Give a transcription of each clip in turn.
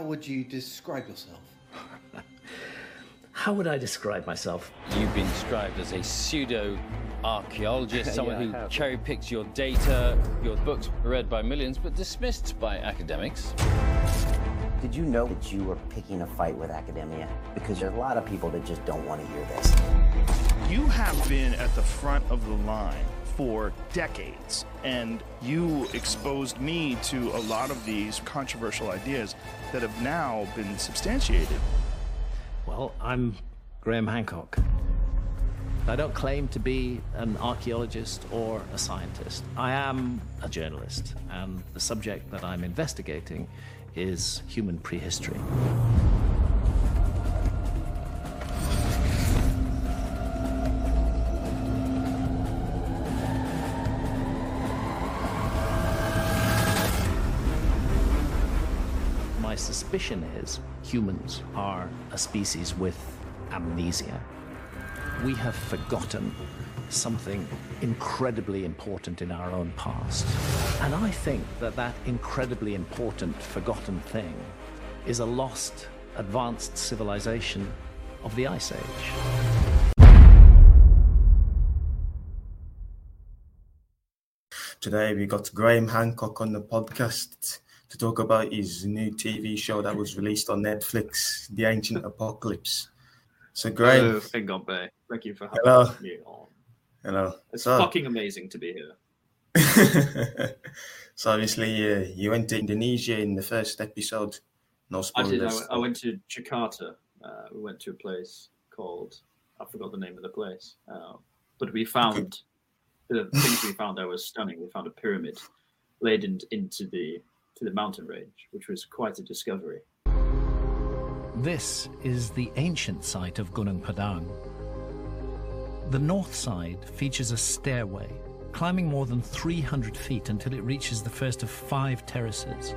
how would you describe yourself? How would I describe myself? You've been described as a pseudo archaeologist, someone Yeah, who cherry picks your data. Your books were read by millions, but dismissed by academics. Did you know that you were picking a fight with academia? Because there's a lot of people that just don't want to hear this. You have been at the front of the line for decades, and you exposed me to a lot of these controversial ideas that have now been substantiated. Well, I'm Graham Hancock. I don't claim to be an archaeologist or a scientist. I am a journalist, and the subject that I'm investigating is human prehistory. Suspicion is humans are a species with amnesia. We have forgotten something incredibly important in our own past. And I think that that incredibly important forgotten thing is a lost, advanced civilization of the Ice Age. Today we got Graham Hancock on the podcast to talk about his new TV show that was released on Netflix, The Ancient Apocalypse. So great. Hello, Ngombe. Thank you for having Hello. me on. hello. It's So, fucking amazing to be here. so obviously uh, you went to Indonesia in the first episode. No I did. I, spoilers. went- I went to Jakarta. Uh, we went to a place called I forgot the name of the place, uh, but we found the things we found there was stunning. We found a pyramid laid in, into the to the mountain range, which was quite a discovery. This is the ancient site of Gunung Padang. The north side features a stairway, climbing more than 300 feet until it reaches the first of five terraces.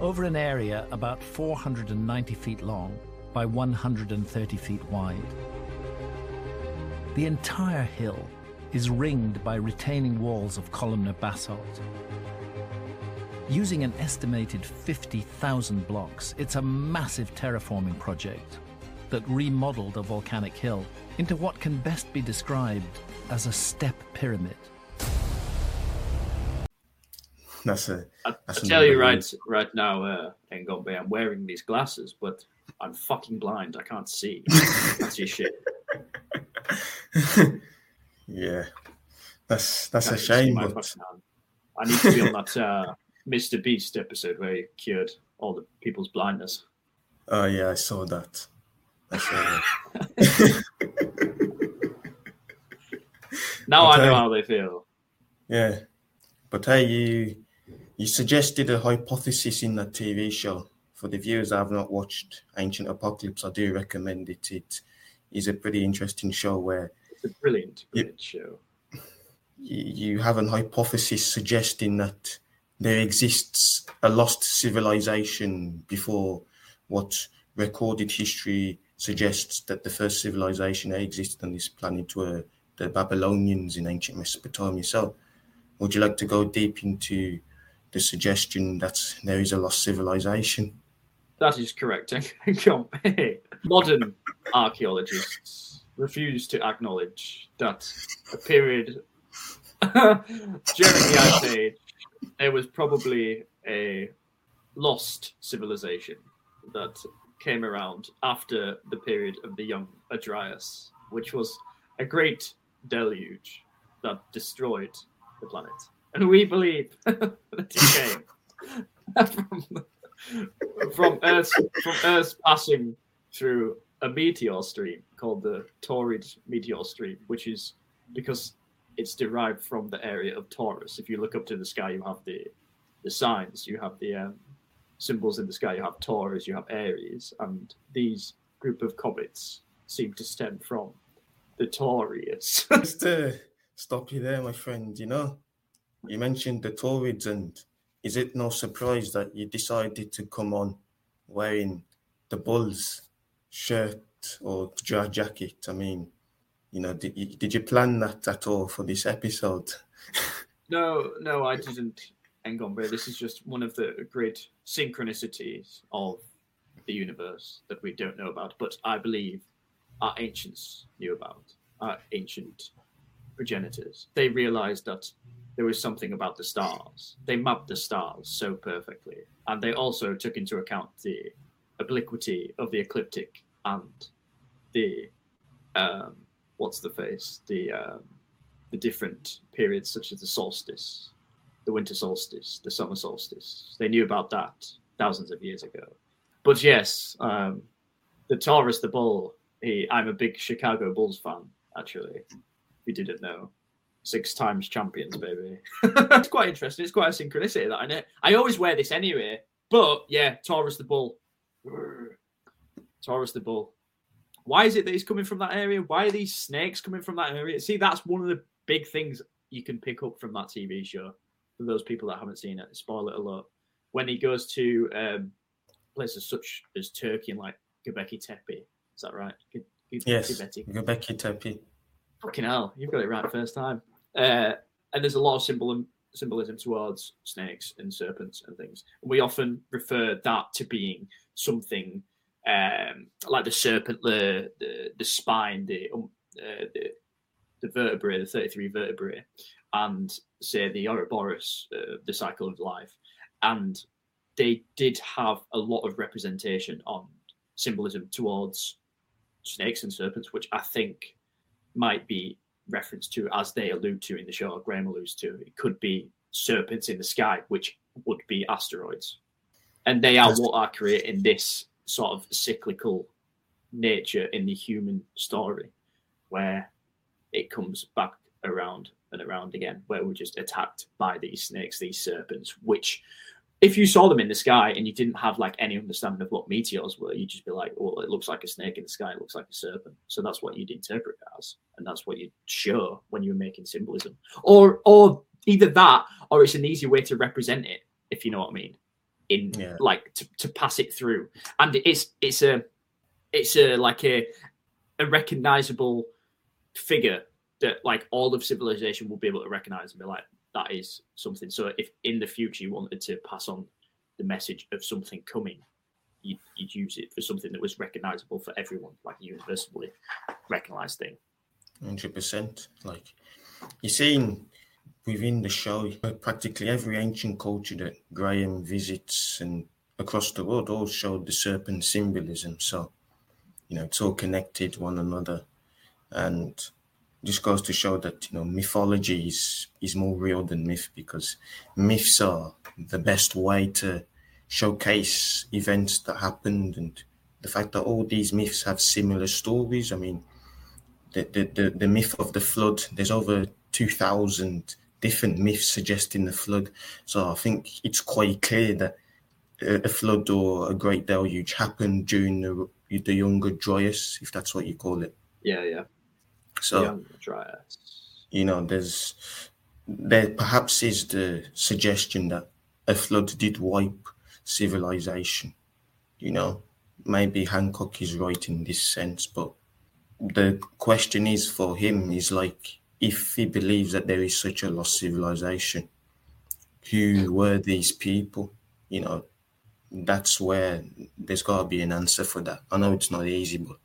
Over an area about 490 feet long by 130 feet wide. The entire hill is ringed by retaining walls of columnar basalt. Using an estimated 50,000 blocks, it's a massive terraforming project that remodeled a volcanic hill into what can best be described as a step pyramid. That's a. I, I That's tell you another right right now, uh, Ngombe, I'm wearing these glasses, but I'm fucking blind. I can't see. I can't shit. yeah, that's that's a shame. But. I need to be on that uh, Mr. Beast episode where he cured all the people's blindness. oh yeah, I saw that. I saw that. Now I know Okay. how they feel. Yeah, but hey, you you suggested a hypothesis in that TV show. For the viewers that have not watched Ancient Apocalypse, I do recommend it. It is a pretty interesting show where It's a brilliant, brilliant show. you, you have an hypothesis suggesting that there exists a lost civilization before what recorded history suggests that the first civilization that existed on this planet were the Babylonians in ancient Mesopotamia. So, would you like to go deep into the suggestion that there is a lost civilization? That is correct. Modern archaeologists refuse to acknowledge that a period during the Ice Age, there was probably a lost civilization that came around after the period of the Younger Dryas, which was a great deluge that destroyed the planet. And we believe that it came from, from Earth from Earth passing through a meteor stream called the Taurid meteor stream, which is because it's derived from the area of Taurus. If you look up to the sky, you have the the signs, you have the um, symbols in the sky. You have Taurus, you have Aries, and these group of comets seem to stem from the Taurids. Just to stop you there, my friend, you know, you mentioned the Taurids, and is it no surprise that you decided to come on wearing the Bulls shirt or ja- jacket? I mean, you know, did you, did you plan that at all for this episode? no, no, I didn't Ngombe. This is just one of the great synchronicities of the universe that we don't know about, but I believe our ancients knew about. Our ancient progenitors. They realized that there was something about the stars. They mapped the stars so perfectly. And they also took into account the obliquity of the ecliptic and the um, what's the face? The um, the different periods such as the solstice, the winter solstice, the summer solstice. They knew about that thousands of years ago. But yes, um, the Taurus, the bull. He, I'm a big Chicago Bulls fan, actually. If you didn't know, six times champions, baby. it's quite interesting. It's quite a synchronicity that I know. I always wear this anyway. But yeah, Taurus the bull. Taurus the bull. Why is it that he's coming from that area? Why are these snakes coming from that area? See, that's one of the big things you can pick up from that TV show. For those people that haven't seen it, spoil it alert. When he goes to um, places such as Turkey and like Göbekli Tepe, is that right? Ge- Ge- Yes, Göbekli. Göbekli Tepe. Fucking hell, you've got it right first time. Uh, and there's a lot of symbol symbolism towards snakes and serpents and things. And We often refer that to being something um, like the serpent, the the, the spine, the, um, uh, the the vertebrae, the 33 vertebrae, and say the Ouroboros, uh, the cycle of life. And they did have a lot of representation on symbolism towards snakes and serpents, which I think might be referenced to as they allude to in the show, or Graham alludes to. It could be serpents in the sky, which would be asteroids. And they are what are creating this sort of cyclical nature in the human story, where it comes back around and around again, where we're just attacked by these snakes, these serpents, which if you saw them in the sky and you didn't have like any understanding of what meteors were, you'd just be like, well, it looks like a snake in the sky, it looks like a serpent. So that's what you'd interpret as, and that's what you'd show when you were making symbolism. Or or either that, or it's an easy way to represent it, if you know what I mean. In Yeah. like to, to pass it through. And it's it's a it's a like a a recognizable figure that like all of civilization will be able to recognize and be like, that is something. So if in the future you wanted to pass on the message of something coming, you'd, you'd use it for something that was recognizable for everyone, like a universally recognized thing. Hundred percent. Like you're seeing within the show, practically every ancient culture that Graham visits and across the world all showed the serpent symbolism. So, you know, it's all connected one another, and just goes to show that you know mythology is is more real than myth because myths are the best way to showcase events that happened and the fact that all these myths have similar stories. I mean, the, the, the, the myth of the flood, there's over 2,000 different myths suggesting the flood. So I think it's quite clear that a, flood or a great deluge happened during the, the younger Dryas, if that's what you call it. Yeah, yeah. So, Young Dryas. you know, there's there perhaps is the suggestion that a flood did wipe civilization. You know, maybe Hancock is right in this sense, but the question is for him is like if he believes that there is such a lost civilization, who were these people? You know, that's where there's got to be an answer for that. I know it's not easy, but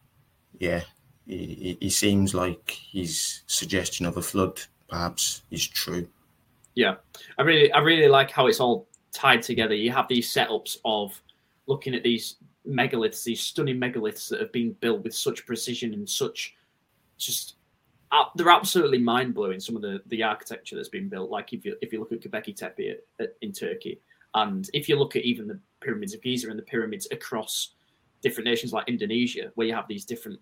yeah, it, it seems like his suggestion of a flood perhaps is true. Yeah, I really, I really like how it's all tied together. You have these setups of looking at these megaliths, these stunning megaliths that have been built with such precision and such just they're absolutely mind blowing. Some of the the architecture that's been built, like if you if you look at Göbekli Tepe at, at, in Turkey, and if you look at even the pyramids of Giza and the pyramids across different nations like Indonesia, where you have these different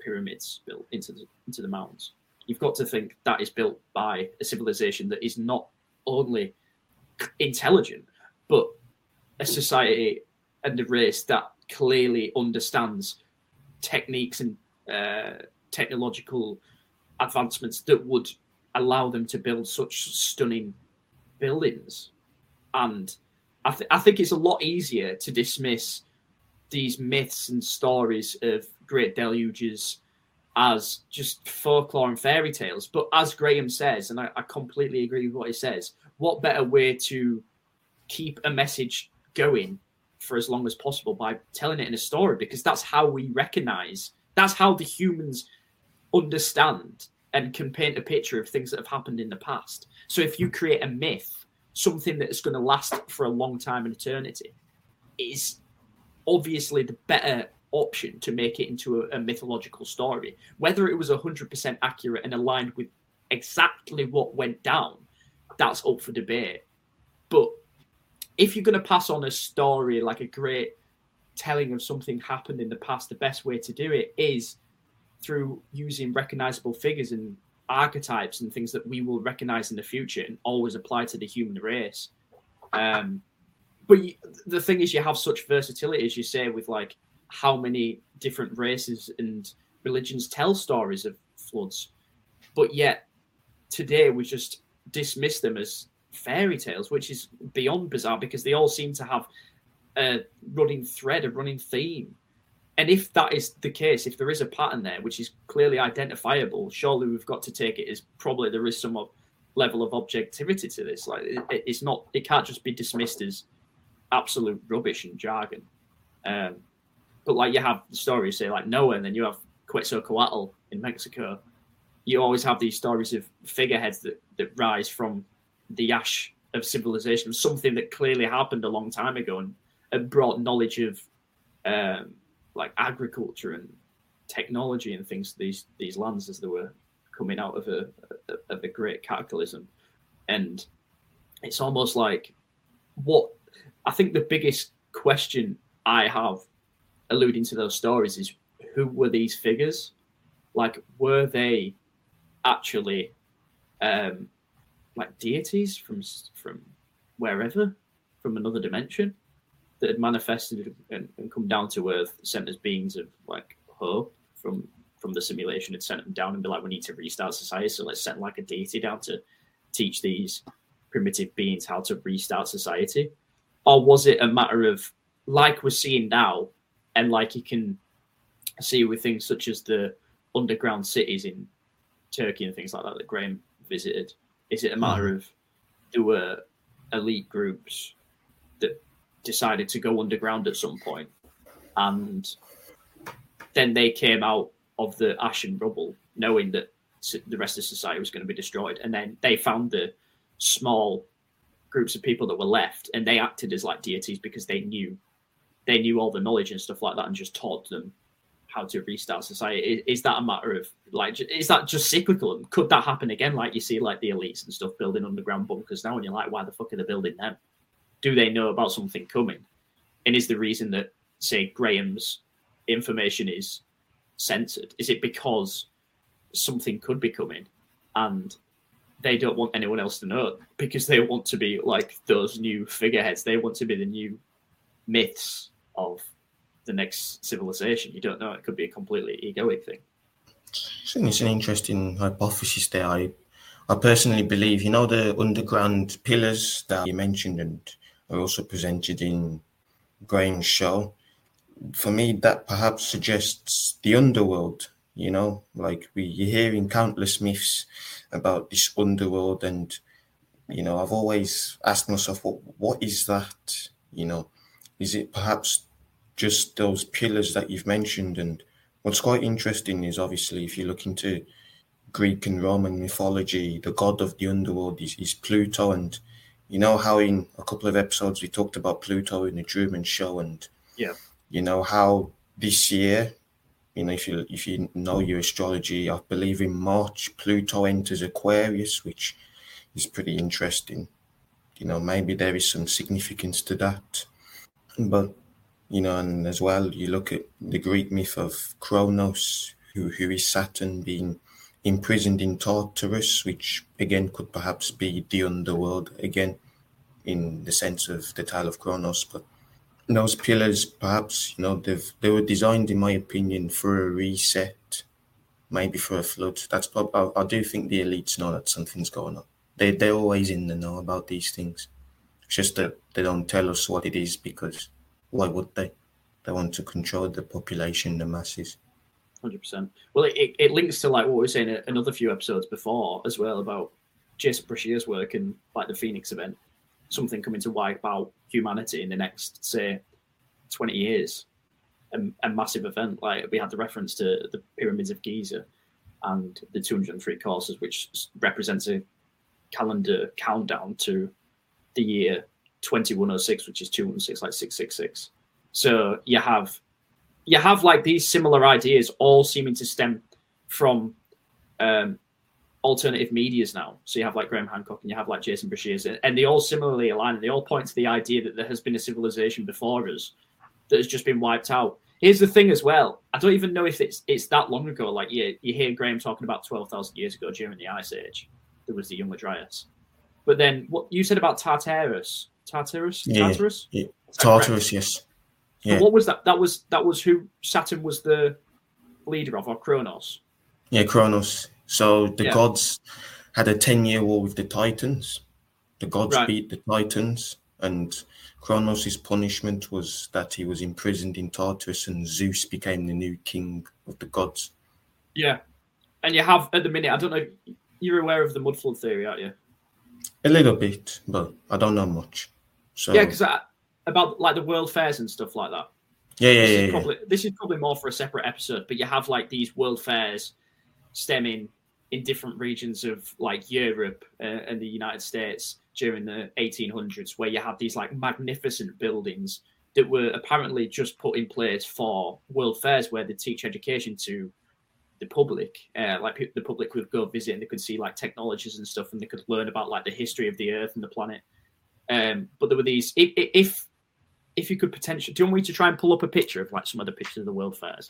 pyramids built into the into the mountains, you've got to think that is built by a civilization that is not only intelligent, but a society and a race that clearly understands techniques and uh, technological advancements that would allow them to build such stunning buildings. And I, th- I think it's a lot easier to dismiss these myths and stories of great deluges as just folklore and fairy tales. But as Graham says, and I, I completely agree with what he says, what better way to keep a message going for as long as possible by telling it in a story because that's how we recognize that's how the humans understand and can paint a picture of things that have happened in the past. So if you create a myth something that is going to last for a long time in eternity is obviously the better option to make it into a, a mythological story. Whether it was 100% accurate and aligned with exactly what went down that's up for debate. But if you're going to pass on a story like a great telling of something happened in the past, the best way to do it is through using recognizable figures and archetypes and things that we will recognize in the future and always apply to the human race. Um, but you, the thing is, you have such versatility, as you say, with like how many different races and religions tell stories of floods, but yet today we just dismiss them as fairy tales, which is beyond bizarre because they all seem to have a running thread, a running theme. And if that is the case, if there is a pattern there which is clearly identifiable, surely we've got to take it as probably there is some level of objectivity to this. Like it, it's not, it can't just be dismissed as absolute rubbish and jargon. Um, but like you have the stories say like Noah, and then you have Quetzalcoatl in Mexico. You always have these stories of figureheads that that rise from the ash of civilization, something that clearly happened a long time ago and, and brought knowledge of um, like agriculture and technology and things these these lands as they were coming out of a of great cataclysm. And it's almost like what I think the biggest question I have alluding to those stories is who were these figures? Like, were they actually um, like deities from from wherever, from another dimension, that had manifested and, and come down to Earth, sent as beings of like hope from from the simulation, had sent them down and be like, we need to restart society, so let's send like a deity down to teach these primitive beings how to restart society, or was it a matter of like we're seeing now, and like you can see with things such as the underground cities in Turkey and things like that that Graham visited, is it a matter mm. of there were elite groups decided to go underground at some point, and then they came out of the ash and rubble, knowing that the rest of society was going to be destroyed, and then they found the small groups of people that were left, and they acted as like deities because they knew they knew all the knowledge and stuff like that, and just taught them how to restart society. Is, that a matter of like, is that just cyclical? And could that happen again? Like you see, like the elites and stuff building underground bunkers now, and you're like, why the fuck are they building them? Do they know about something coming? And is the reason that, say, Graham's information is censored? Is it because something could be coming and they don't want anyone else to know because they want to be like those new figureheads? They want to be the new myths of the next civilization. You don't know; it could be a completely egoic thing. I think it's an interesting hypothesis there. I, I personally believe, you know, the underground pillars that you mentioned and are also presented in Graham's show. For me, that perhaps suggests the underworld. You know, like we you're hearing countless myths about this underworld, and you know, I've always asked myself, what what is that? You know, is it perhaps just those pillars that you've mentioned. And what's quite interesting is obviously if you look into Greek and Roman mythology, the god of the underworld is, is Pluto. And you know how in a couple of episodes we talked about Pluto in the Truman Show, and yeah, you know how this year, you know, if you if you know your astrology, I believe in March Pluto enters Aquarius, which is pretty interesting. You know, maybe there is some significance to that, but you know, and as well, you look at the Greek myth of Kronos, who, who is Saturn being imprisoned in Tartarus, which again could perhaps be the underworld again, in the sense of the tale of Kronos. But those pillars, perhaps, you know, they've they were designed, in my opinion, for a reset, maybe for a flood. That's I, I do think the elites know that something's going on. They they're always in the know about these things. It's just that they don't tell us what it is because why would they? They want to control the population, the masses. Hundred percent. Well, it, it links to like what we were saying another few episodes before as well about Jason Breshears' work and like the Phoenix event. something coming to wipe out humanity in the next, say, 20 years. A, a massive event. Like we had the reference to the pyramids of Giza and the 203 courses, which represents a calendar countdown to the year 2106, which is 216, like 666. So you have you have like these similar ideas all seeming to stem from um, alternative medias now. So you have like Graham Hancock and you have like Jason Breshears, and they all similarly align. And they all point to the idea that there has been a civilization before us that has just been wiped out. Here's the thing as well. I don't even know if it's it's that long ago. Like you, you hear Graham talking about twelve thousand years ago during the Ice Age, there was the Younger Dryas. But then what you said about Tartarus, Tartarus, Tartarus, yeah. Tartarus, yes. Yeah. what was that? That was that was who Saturn was the leader of, or Kronos. Yeah, Kronos. So the Yeah. gods had a 10 year war with the Titans. The gods Right. beat the Titans, and Kronos' punishment was that he was imprisoned in Tartarus, and Zeus became the new king of the gods. Yeah, and you have at the minute. I don't know. You're aware of the mud flood theory, aren't you? A little bit, but I don't know much. So Yeah, because about like the world fairs and stuff like that. yeah, yeah, this, yeah, is yeah. probably, this is probably more for a separate episode, but you have like these world fairs stemming in different regions of like Europe uh, and the United States during the 1800s, where you have these like magnificent buildings that were apparently just put in place for world fairs where they teach education to the public. Uh, like the public could go visit and they could see like technologies and stuff, and they could learn about like the history of the Earth and the planet. Um, but there were these. If, if if you could potentially, do you want me to try and pull up a picture of like some of the pictures of the world fairs?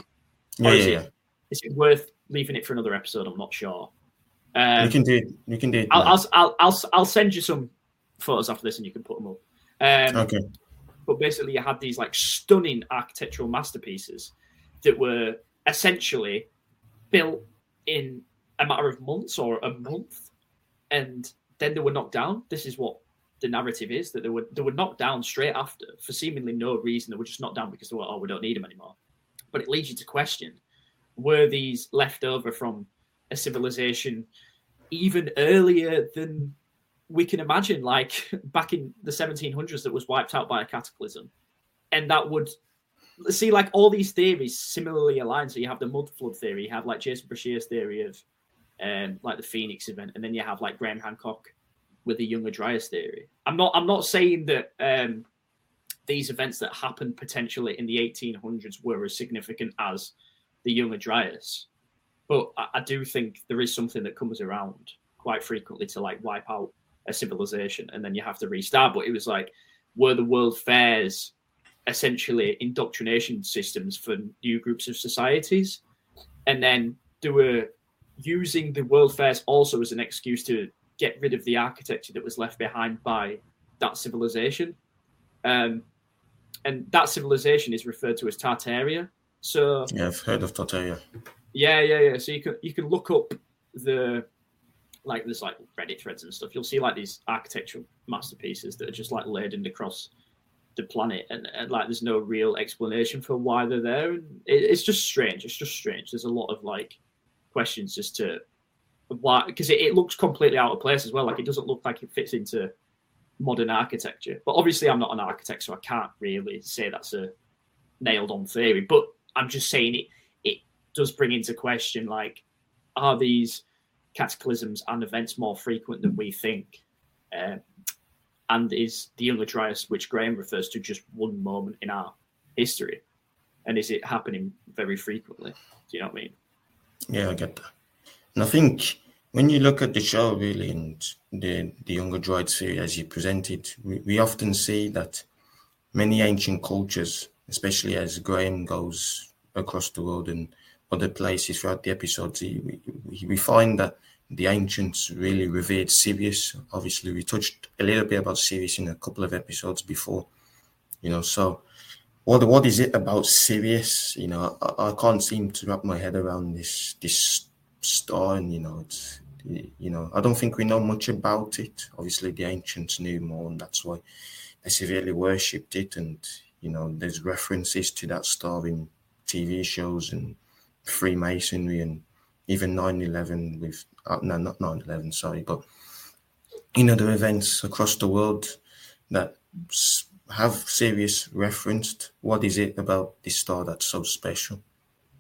yeah, is yeah, it- Is it worth leaving it for another episode? I'm not sure. Um, you can do it. You can do. I'll. I'll, I'll, I'll, I'll send you some photos after this and you can put them up. Um, okay. But basically, you had these like stunning architectural masterpieces that were essentially built in a matter of months or a month, and then they were knocked down. This is what the narrative is that they were they were knocked down straight after for seemingly no reason. They were just knocked down because they were oh we don't need them anymore. But it leads you to question: Were these left over from a civilization even earlier than we can imagine, like back in the 1700s, that was wiped out by a cataclysm, and that would see like all these theories similarly aligned. So you have the mud flood theory, you have like Jason Breshears' theory of um, like the Phoenix event, and then you have like Graham Hancock with the Younger Dryas theory. I'm not I'm not saying that um, these events that happened potentially in the 1800s were as significant as the Younger Dryas, but I, I do think there is something that comes around quite frequently to like wipe out a civilization and then you have to restart. But it was like, were the world fairs essentially indoctrination systems for new groups of societies? And then they were using the world fairs also as an excuse to get rid of the architecture that was left behind by that civilization. Um, and that civilization is referred to as Tartaria. So Yeah, I've heard of Tartaria. yeah, yeah, yeah. So you can you can look up the like there's like Reddit threads and stuff. You'll see like these architectural masterpieces that are just like laden across the planet, and, and like there's no real explanation for why they're there. And it, it's just strange. It's just strange. There's a lot of like questions just to why because it, it looks completely out of place as well. Like it doesn't look like it fits into modern architecture. But obviously, I'm not an architect, so I can't really say that's a nailed on theory. But I'm just saying it it does bring into question like are these cataclysms and events more frequent than we think? Um, and is the Younger Dryas, which Graham refers to, just one moment in our history? And is it happening very frequently? Do you know what I mean? Yeah, I get that. And I think when you look at the show, really, and the, the Younger Dryas theory as you presented, we, we often see that many ancient cultures, especially as Graham goes across the world and other places throughout the episodes, we, we find that the ancients really revered Sirius. Obviously, we touched a little bit about Sirius in a couple of episodes before, you know. So, what what is it about Sirius? You know, I, I can't seem to wrap my head around this this star, and you know, it's you know, I don't think we know much about it. Obviously, the ancients knew more, and that's why they severely worshipped it. And you know, there's references to that star in TV shows and Freemasonry and even 9/11 with uh, no, not 9/11, sorry, but you in other events across the world. that have Sirius referenced? What is it about this star that's so special?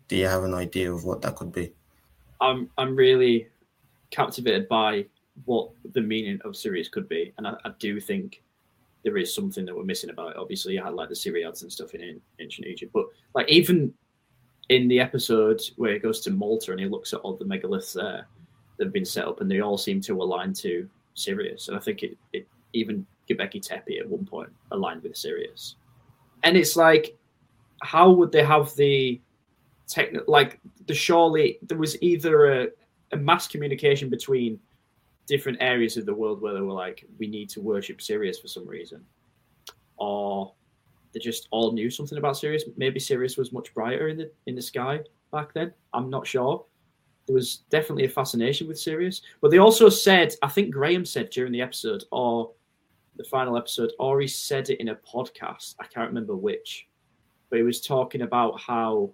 Do you have an idea of what that could be? I'm I'm really captivated by what the meaning of Sirius could be, and I, I do think there is something that we're missing about it. Obviously, you had like the Siriads and stuff in, in ancient Egypt, but like even in the episode where he goes to Malta and he looks at all the megaliths there that have been set up, and they all seem to align to Sirius. And I think it, it even Göbekli Tepe at one point aligned with Sirius. And it's like, how would they have the technical? Like, the surely there was either a, a mass communication between different areas of the world where they were like, we need to worship Sirius for some reason, or they just all knew something about Sirius. Maybe Sirius was much brighter in the in the sky back then. I'm not sure. There was definitely a fascination with Sirius, but they also said, I think Graham said during the episode or the final episode, or he said it in a podcast. I can't remember which, but he was talking about how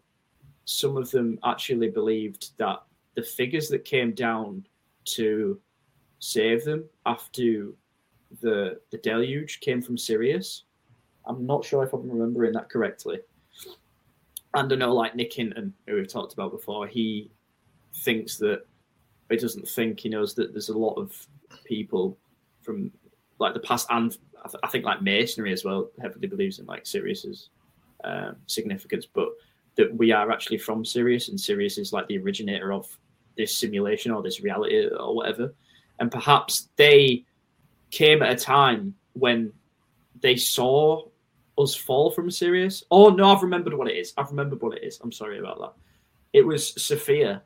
some of them actually believed that the figures that came down to save them after the the deluge came from Sirius. I'm not sure if I'm remembering that correctly. And I know, like Nick Hinton, who we've talked about before, he thinks that he doesn't think he knows that there's a lot of people from like the past and I, th- I think like masonry as well heavily believes in like Sirius's um, significance, but that we are actually from Sirius and Sirius is like the originator of this simulation or this reality or whatever and perhaps they came at a time when they saw us fall from Sirius. Oh no, I've remembered what it is. I've remembered what it is. I'm sorry about that. It was Sophia.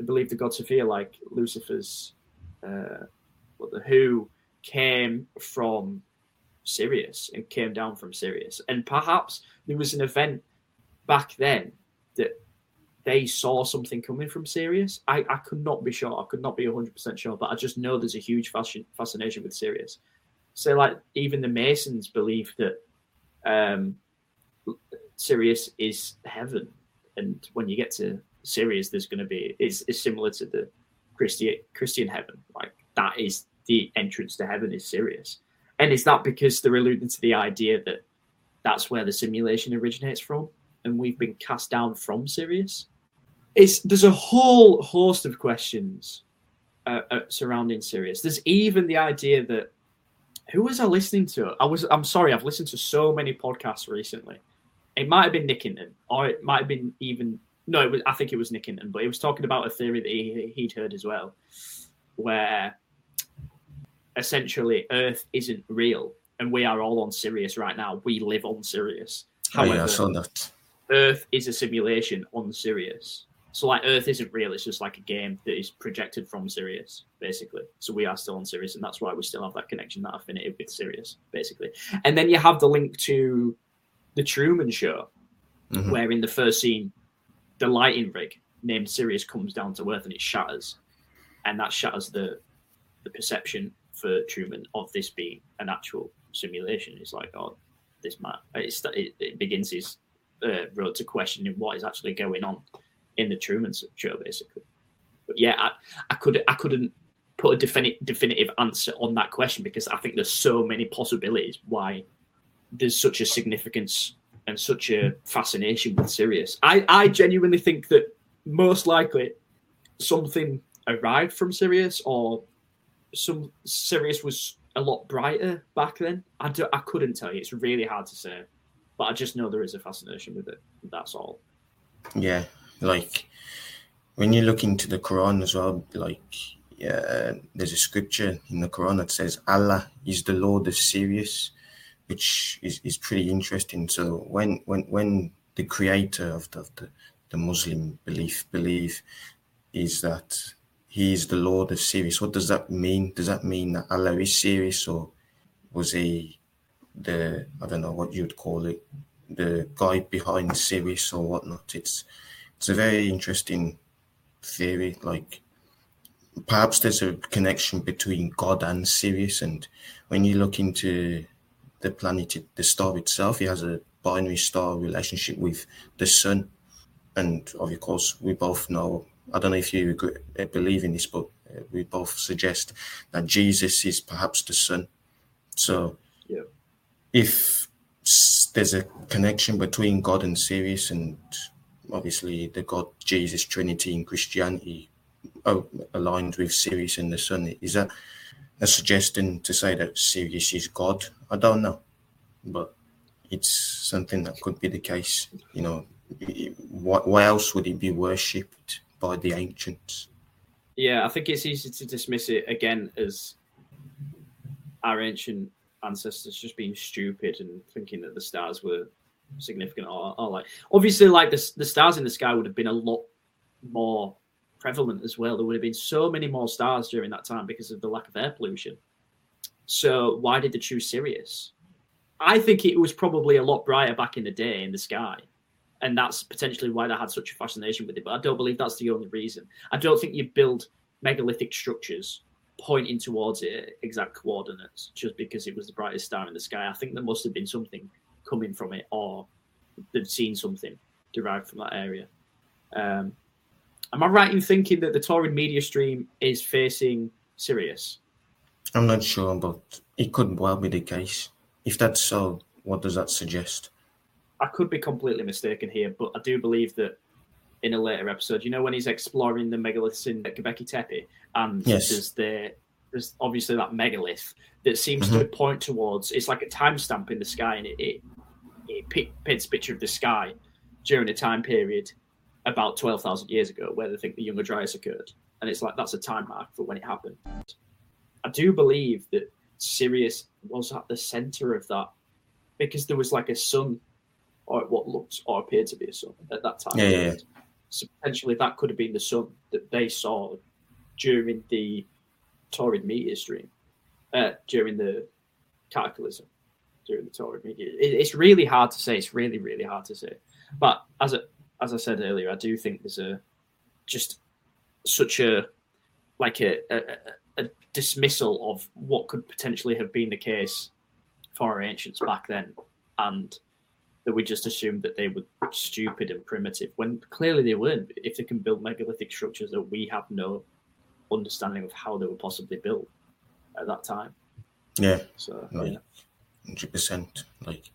I believe the god Sophia, like Lucifer's, uh, who came from Sirius and came down from Sirius, and perhaps there was an event back then that they saw something coming from Sirius. I, I could not be sure. I could not be 100% sure, but I just know there's a huge fascination with Sirius. So, like, even the Masons believe that um, Sirius is heaven. And when you get to Sirius, there's going to be, it's, it's similar to the Christian, Christian heaven. Like, that is the entrance to heaven is Sirius. And is that because they're alluding to the idea that that's where the simulation originates from? And we've been cast down from Sirius? It's there's a whole host of questions uh, uh, surrounding Sirius. There's even the idea that who was I listening to? I was I'm sorry, I've listened to so many podcasts recently. It might have been Nick Hinton, or it might have been even no, it was, I think it was Nick Hinton, but he was talking about a theory that he, he'd heard as well, where essentially Earth isn't real and we are all on Sirius right now. We live on Sirius. However, oh, yeah, I saw that. Earth is a simulation on Sirius. So like Earth isn't real; it's just like a game that is projected from Sirius, basically. So we are still on Sirius, and that's why we still have that connection, that affinity with Sirius, basically. And then you have the link to the Truman Show, mm-hmm. where in the first scene, the lighting rig named Sirius comes down to Earth and it shatters, and that shatters the the perception for Truman of this being an actual simulation. It's like, oh, this man. It, it begins his uh, road to questioning what is actually going on in the Truman Show, basically. But yeah, I, I could I couldn't put a definite definitive answer on that question because I think there's so many possibilities why there's such a significance and such a fascination with Sirius. I, I genuinely think that most likely something arrived from Sirius or some Sirius was a lot brighter back then. I, do, I couldn't tell you. It's really hard to say but I just know there is a fascination with it. That's all. Yeah, like when you look into the Quran as well, like yeah, there's a scripture in the Quran that says Allah is the Lord of Sirius, which is, is pretty interesting. So when when when the creator of the, the, the Muslim belief believe is that he is the Lord of Sirius, what does that mean? Does that mean that Allah is Sirius, or was he the I don't know what you'd call it, the guy behind Sirius or whatnot. It's it's a very interesting theory. Like perhaps there's a connection between God and Sirius, and when you look into the planet, the star itself, it has a binary star relationship with the sun, and of course we both know. I don't know if you agree, believe in this, but uh, we both suggest that Jesus is perhaps the sun. So Yeah. If there's a connection between God and Sirius, and obviously the God Jesus Trinity in Christianity oh, aligned with Sirius and the Sun, is that a suggestion to say that Sirius is God? I don't know, but it's something that could be the case. You know, why, else would he be worshipped by the ancients? Yeah, I think it's easy to dismiss it again as our ancient ancestors just being stupid and thinking that the stars were significant or, or like obviously like the, the stars in the sky would have been a lot more prevalent as well. There would have been so many more stars during that time because of the lack of air pollution. So why did they choose sirius? I think it was probably a lot brighter back in the day in the sky. And that's potentially why they had such a fascination with it. But i don't believe that's the only reason. I don't think you build megalithic structures pointing towards it exact coordinates just because it was the brightest star in the sky. I think there must have been something coming from it, or they've seen something derived from that area. Um, am I right in thinking that the Taurid meteor stream is facing Sirius? I'm not sure, but it could well be the case. If that's so, what does that suggest? I could be completely mistaken here, but I do believe that in a later episode, you know, when he's exploring the megaliths in Göbekli Tepe, and Yes. there's the there's obviously that megalith that seems Mm-hmm. to point towards. It's like a timestamp in the sky, and it it, it paints a picture of the sky during a time period about twelve thousand years ago, where they think the Younger Dryas occurred, and it's like that's a time mark for when it happened. I do believe that Sirius was at the center of that because there was like a sun or what looked or appeared to be a sun at that time. Yeah, yeah, yeah. So potentially that could have been the sun that they saw during the Taurid meteor stream, uh, during the cataclysm, during the Taurid meteor. It, it's really hard to say. It's really, really hard to say. But as a, as I said earlier, I do think there's a just such a like a, a, a- dismissal of what could potentially have been the case for our ancients back then, and that we just assumed that they were stupid and primitive when clearly they weren't. If they can build megalithic structures that we have no understanding of how they were possibly built at that time. Yeah, So Right. yeah. hundred percent. Like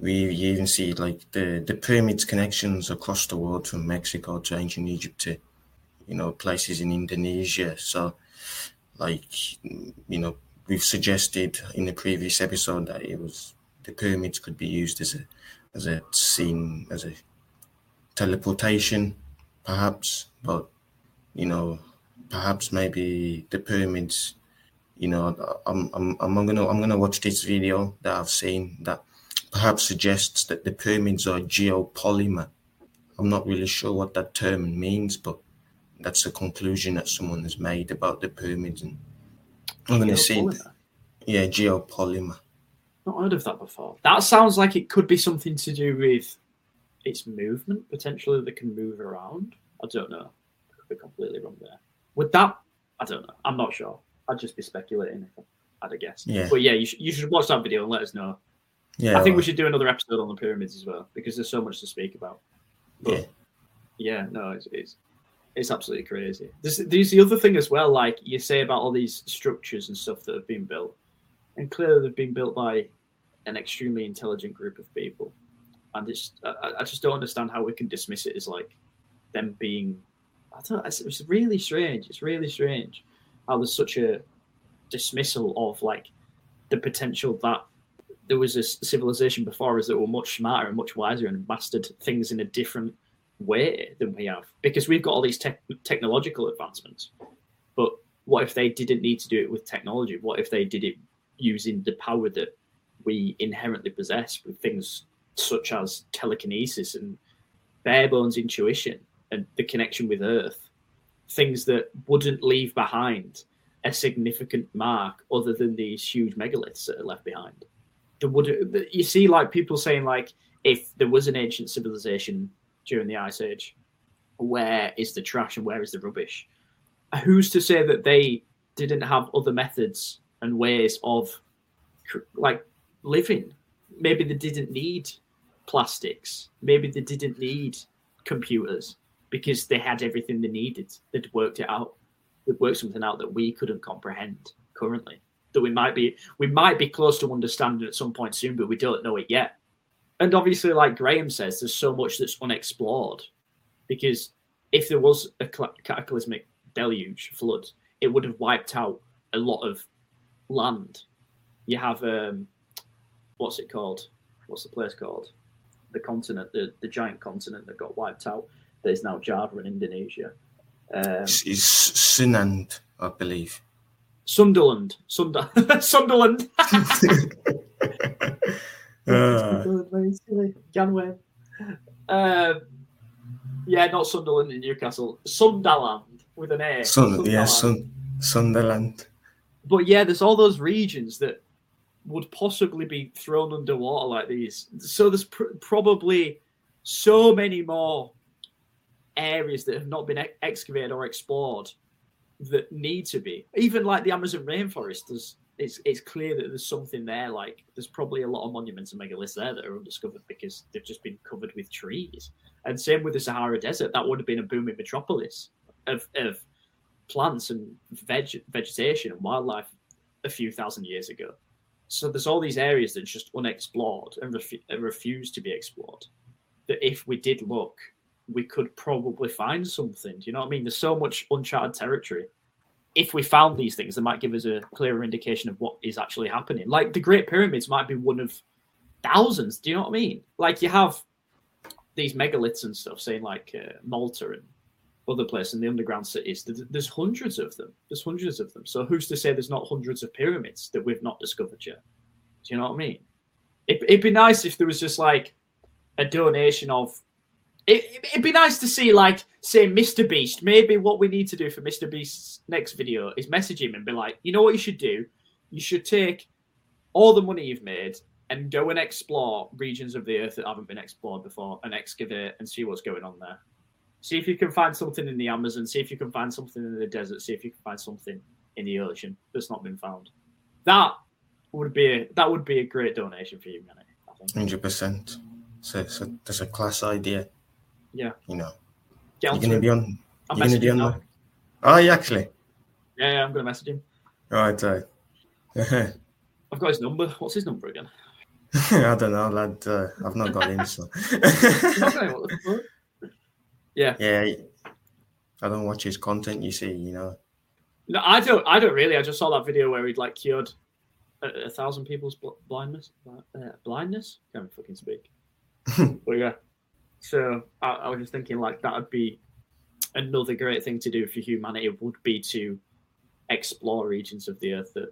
we you even see like the the pyramids connections across the world from Mexico to ancient Egypt to you know places in Indonesia. So like you know we've suggested in the previous episode that it was the pyramids could be used as a as a scene as a teleportation perhaps but you know perhaps maybe the pyramids you know I'm, I'm i'm gonna i'm gonna watch this video that i've seen that perhaps suggests that the pyramids are geopolymer i'm not really sure what that term means but that's a conclusion that someone has made about the pyramids and i'm gonna see Geopolymer? yeah geopolymer Not heard of that before. That sounds like it could be something to do with its movement, potentially that can move around. I don't know. I could be completely wrong there. Would that? I don't know. I'm not sure. I'd just be speculating if I had a guess. Yeah. But yeah, you, sh- you should watch that video and let us know. yeah I think we should do another episode on the pyramids as well because there's so much to speak about. But yeah yeah, no, it's it's, it's absolutely crazy. There's, there's the other thing as well, like you say about all these structures and stuff that have been built, and clearly they've been built by an extremely intelligent group of people, and it's I, I just don't understand how we can dismiss it as like them being. I don't. It's, it's really strange. It's really strange how there's such a dismissal of like the potential that there was a civilization before us that were much smarter and much wiser and mastered things in a different way than we have because we've got all these tech technological advancements but what if they didn't need to do it with technology what if they did it using the power that we inherently possess with things such as telekinesis and bare bones intuition and the connection with earth things that wouldn't leave behind a significant mark other than these huge megaliths that are left behind. There would you see like people saying like if there was an ancient civilization during the ice age where is the trash and where is the rubbish? Who's to say that they didn't have other methods and ways of like living. Maybe they didn't need plastics. Maybe they didn't need computers because they had everything they needed. They'd worked it out. They'd worked something out that we couldn't comprehend currently. That we might be we might be close to understanding at some point soon, but we don't know it yet. And obviously, like Graham says, there's so much that's unexplored because if there was a cataclysmic deluge flood, it would have wiped out a lot of land. You have um, what's it called? What's the place called? The continent, the, the giant continent that got wiped out. That is now Java in Indonesia. Um, Is Sunand, I believe. Sunderland, Sunder, Sunderland. Uh, Very silly. Ganway. Um, yeah, not Sunderland in Newcastle. Sunderland with an A. Sun, yeah, Sun, Sunderland. But yeah, there's all those regions that would possibly be thrown underwater like these. So there's pr- probably so many more areas that have not been ex- excavated or explored that need to be. Even like the Amazon rainforest, there's it's it's clear that there's something there. Like there's probably a lot of monuments and megaliths there that are undiscovered because they've just been covered with trees. And same with the Sahara Desert, that would have been a booming metropolis of of plants and veg- vegetation and wildlife a few thousand years ago. So there's all these areas that are just unexplored and, refu- and refuse to be explored. That if we did look, we could probably find something. Do you know what I mean? There's so much uncharted territory. If we found these things, they might give us a clearer indication of what is actually happening. Like the Great Pyramids might be one of thousands. Do you know what I mean? Like you have these megaliths and stuff, saying like uh, Malta and other places in the underground cities. There's, hundreds of them. There's hundreds of them. So who's to say there's not hundreds of pyramids that we've not discovered yet? Do you know what I mean? It, it'd be nice if there was just like a donation of. It, it'd be nice to see, like, say, Mr. Beast. Maybe what we need to do for Mr. Beast's next video is message him and be like, you know what you should do? You should take all the money you've made and go and explore regions of the earth that haven't been explored before and excavate and see what's going on there. See if you can find something in the Amazon. See if you can find something in the desert. See if you can find something in the ocean that's not been found. That would be a, that would be a great donation for humanity. Hundred percent. So, so that's a class idea. Yeah. You know, Get you're gonna be on. I'll You're gonna be him on. The, oh, you actually. Yeah, yeah, I'm gonna message him. Right. right. I've got his number. What's his number again? I don't know, lad. Uh, I've not got in, so. Okay, what the fuck? Yeah. yeah, I don't watch his content. You see, you know. No, I don't. I don't really. I just saw that video where he'd like cured a, a thousand people's bl- blindness. Uh, blindness? Can't fucking speak. but yeah. So I, I was just thinking like that would be another great thing to do for humanity would be to explore regions of the earth that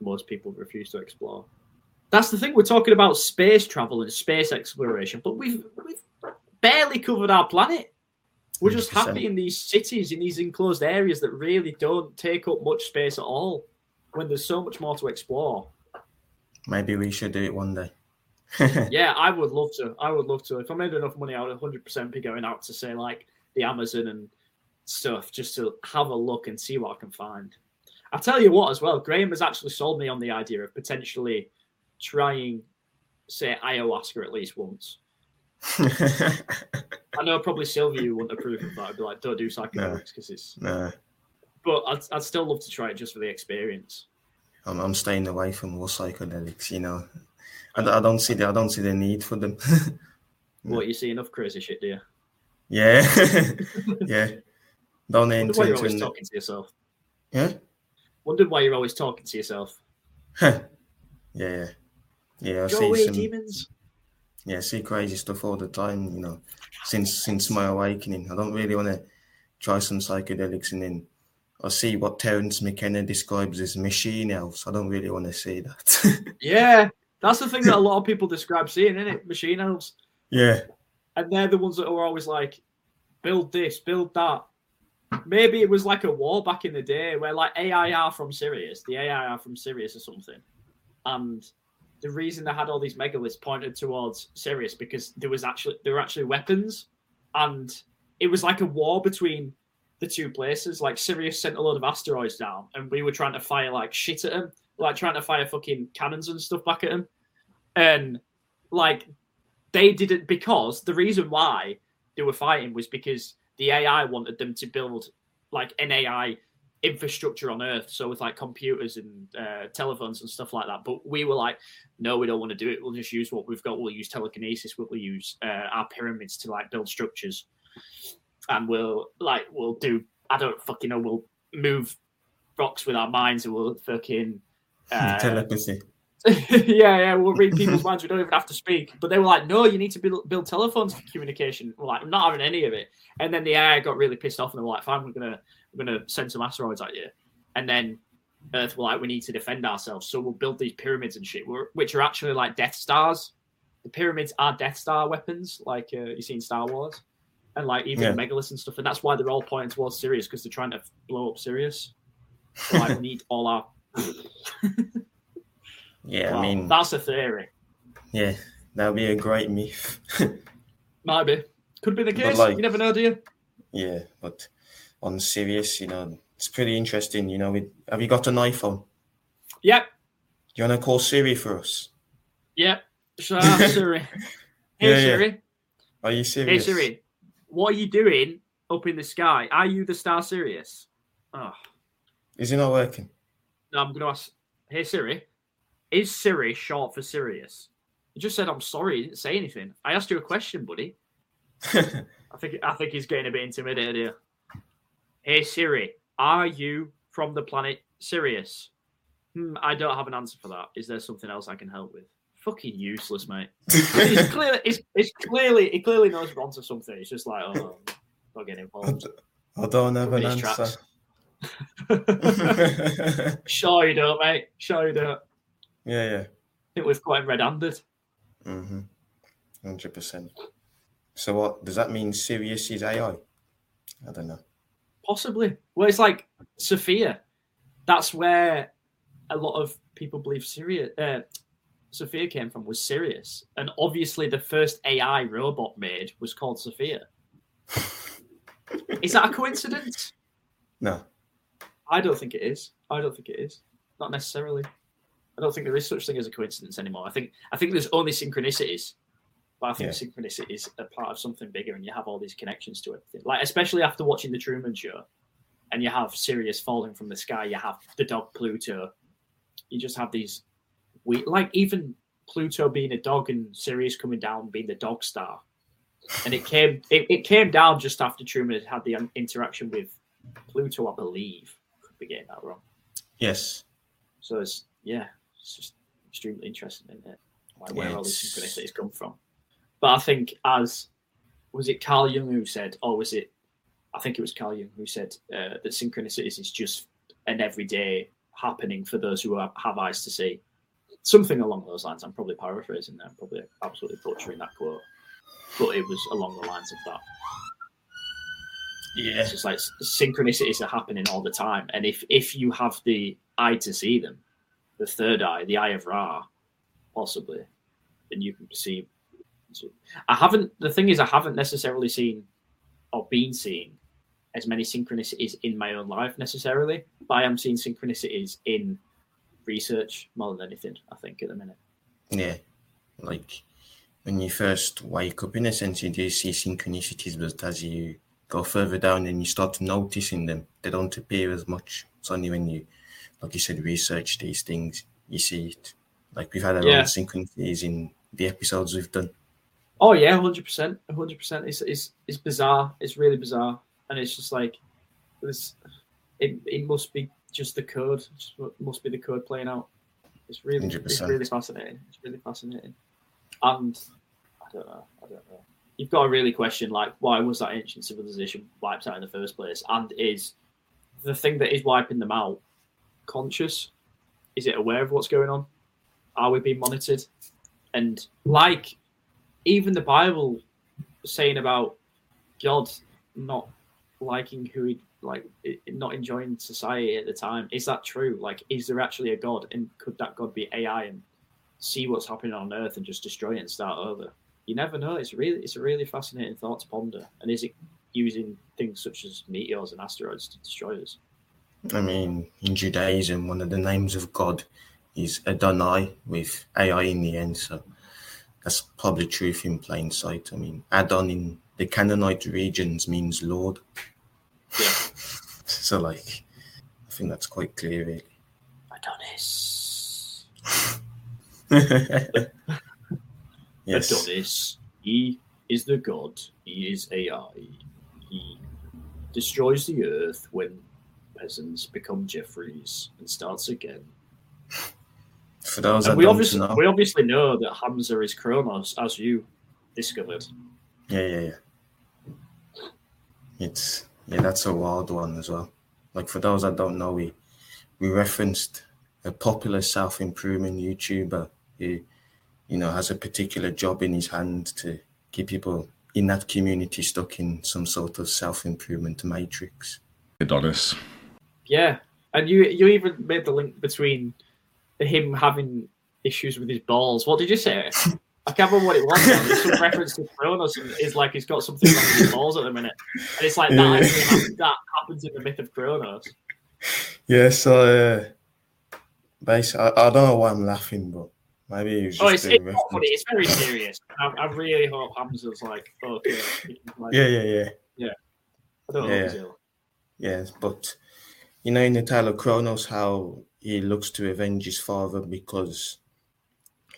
most people refuse to explore. That's the thing. We're talking about space travel and space exploration, but we've we've barely covered our planet. We're just 100%. happy in these cities, in these enclosed areas that really don't take up much space at all, when there's so much more to explore. Maybe we should do it one day. yeah, I would love to. I would love to. If I made enough money, I would 100% be going out to say like the Amazon and stuff just to have a look and see what I can find. I'll tell you what, as well, Graham has actually sold me on the idea of potentially trying, say, ayahuasca at least once. I know probably Sylvia wouldn't approve of that. I'd be like, don't do psychedelics because it's. no, But I'd, I'd still love to try it just for the experience. I'm, I'm staying away from all psychedelics. You know, I, I don't see the I don't see the need for them. What you see enough crazy shit, do you? yeah, yeah. Don't Wonder why you're always talking to yourself. yeah, Wondered why you're always talking to yourself. yeah, yeah. Yeah, I Go see away, some. demons. Yeah, I see crazy stuff all the time. You know, since since my awakening, I don't really want to try some psychedelics, and then I see what Terence McKenna describes as machine elves. I don't really want to see that. Yeah, that's the thing that a lot of people describe seeing, isn't it? Machine elves. yeah, And they're the ones that are always like, build this, build that. Maybe it was like a war back in the day where like AIR from Sirius, the AIR from Sirius or something. And the reason they had all these megaliths pointed towards Sirius because there was actually there were actually weapons and it was like a war between the two places. Like Sirius sent a load of asteroids down and we were trying to fire like shit at them, like trying to fire fucking cannons and stuff back at them. And like they didn't because the reason why they were fighting was because the AI wanted them to build like an AI infrastructure on Earth. So with like computers and uh, telephones and stuff like that. But we were like, no, we don't want to do it. We'll just use what we've got. We'll use telekinesis. We'll use uh, our pyramids to like build structures, and we'll like we'll do. I don't fucking know. We'll move rocks with our minds, and we'll fucking. Uh, Telepathy. yeah, yeah, we'll read people's minds. We don't even have to speak. But they were like, no, you need to build, build telephones for communication. We're like, I'm not having any of it. And then the AI got really pissed off, and they were like, fine, we're gonna we're gonna send some asteroids at you. And then Earth were like, we need to defend ourselves, so we'll build these pyramids and shit, which are actually like Death Stars. The pyramids are Death Star weapons, like uh, you see in Star Wars, and like even Yeah. megaliths and stuff. And that's why they're all pointing towards Sirius because they're trying to blow up Sirius. So, like, we need all our. Yeah, I mean, that's a theory. yeah, that would be a great myth. Might be. Could be the case. like- you never know, do you? yeah, but on Sirius. you know, it's pretty interesting. You know, with, have you got an iPhone? Yep. Do you want to call Siri for us? Yep. So, uh, Siri. Hey, Yeah, yeah. Siri. Are you Hey, serious? Siri. What are you doing up in the sky? Are you the star Sirius? Oh, Is it not working? no, I'm going to ask. Hey, Siri. Is Siri short for Sirius? You just said, I'm sorry. You didn't say anything. I asked you a question, buddy. I think I think he's getting a bit intimidated here. Hey Siri, are you from the planet Sirius? Hmm, I don't have an answer for that. Is there something else I can help with? Fucking useless, mate. It's clearly, it's, it's clearly, he clearly knows we're onto something. It's just like, oh, not getting involved. I don't have an answer. sure you don't, mate. Sure you don't. yeah, yeah. I think we've got red-handed. Mm-hmm. Hundred percent. So what does that mean? Sirius is AI? I don't know. Possibly. Well, it's like Sophia. That's where a lot of people believe Syria, uh, Sophia came from was Sirius, and obviously the first AI robot made was called Sophia. is that a coincidence? No. I don't think it is. I don't think it is. Not necessarily. I don't think there is such thing as a coincidence anymore. I think I think there's only synchronicities. But I think Yeah. synchronicity is a part of something bigger and you have all these connections to it. Like especially after watching the Truman show and you have Sirius falling from the sky, you have the dog Pluto. You just have these we like even Pluto being a dog and Sirius coming down being the dog star. And it came it, it came down just after Truman had had the um, interaction with Pluto, I believe. Could be getting that wrong. Yes. So it's yeah, it's just extremely interesting, isn't it? Like where Yeah, all these synchronicities come from. But I think as was it Carl Jung who said, or was it? I think it was Carl Jung who said uh, that synchronicities is just an everyday happening for those who have, have eyes to see. Something along those lines. I'm probably paraphrasing there. I'm probably absolutely butchering that quote, but it was along the lines of that. Yeah. It's just like synchronicities are happening all the time, and if if you have the eye to see them, the third eye, the eye of Ra, possibly, then you can perceive. I haven't. The thing is, I haven't necessarily seen or been seeing as many synchronicities in my own life necessarily, but I am seeing synchronicities in research more than anything. I think at the minute. Yeah. Like when you first wake up, in a sense, you do see synchronicities, but as you go further down and you start noticing them, they don't appear as much. It's only when you, like you said, research these things, you see it. Like we've had a lot of synchronicities in the episodes we've done. Oh yeah, hundred percent, hundred percent. It's it's it's bizarre. It's really bizarre, and it's just like it was. It it must be just the code. It just must be the code playing out. It's really it's 100%. really fascinating. It's really fascinating, and I don't know. I don't know. You've got to really question like why was that ancient civilization wiped out in the first place, and is the thing that is wiping them out conscious? Is it aware of what's going on? Are we being monitored? And like even the Bible saying about God not liking who he like not enjoying society at the time is that true? Like is there actually a god and could that god be ai and see what's happening on earth and just destroy it and start over? You never know. It's really it's a really fascinating thought to ponder. And is it using things such as meteors and asteroids to destroy us? I mean, in Judaism, one of the names of God is Adonai with AI in the end. So that's probably truth in plain sight. I mean, Adon in the Canaanite regions means Lord. Yeah. So, like, I think that's quite clear, really. Adonis. yes. Adonis. He is the god. He is AI. He destroys the earth when peasants become Jeffreys and starts again. For those And that we obviously know, we obviously know that Hamza is Kronos, as you discovered. yeah, yeah, yeah. It's yeah, that's a wild one as well. Like for those that don't know, we we referenced a popular self improvement YouTuber who, you know, has a particular job in his hand to keep people in that community stuck in some sort of self improvement matrix. Adonis. Yeah, and you you even made the link between him having issues with his balls. What did you say? I can't remember what it was. Now. There's some reference to Kronos. and It's like he's got something with his balls at the minute, and it's like that. Yeah. Happens, that happens in the myth of Kronos. Yeah, so uh, basically, I, I don't know why I'm laughing, but maybe it was Oh, it's, it's not funny. It's very serious. I, I really hope Hamza's like okay. Like, Yeah, yeah, yeah. I don't yeah. Yes, but you know, in the tale of Kronos, how he looks to avenge his father because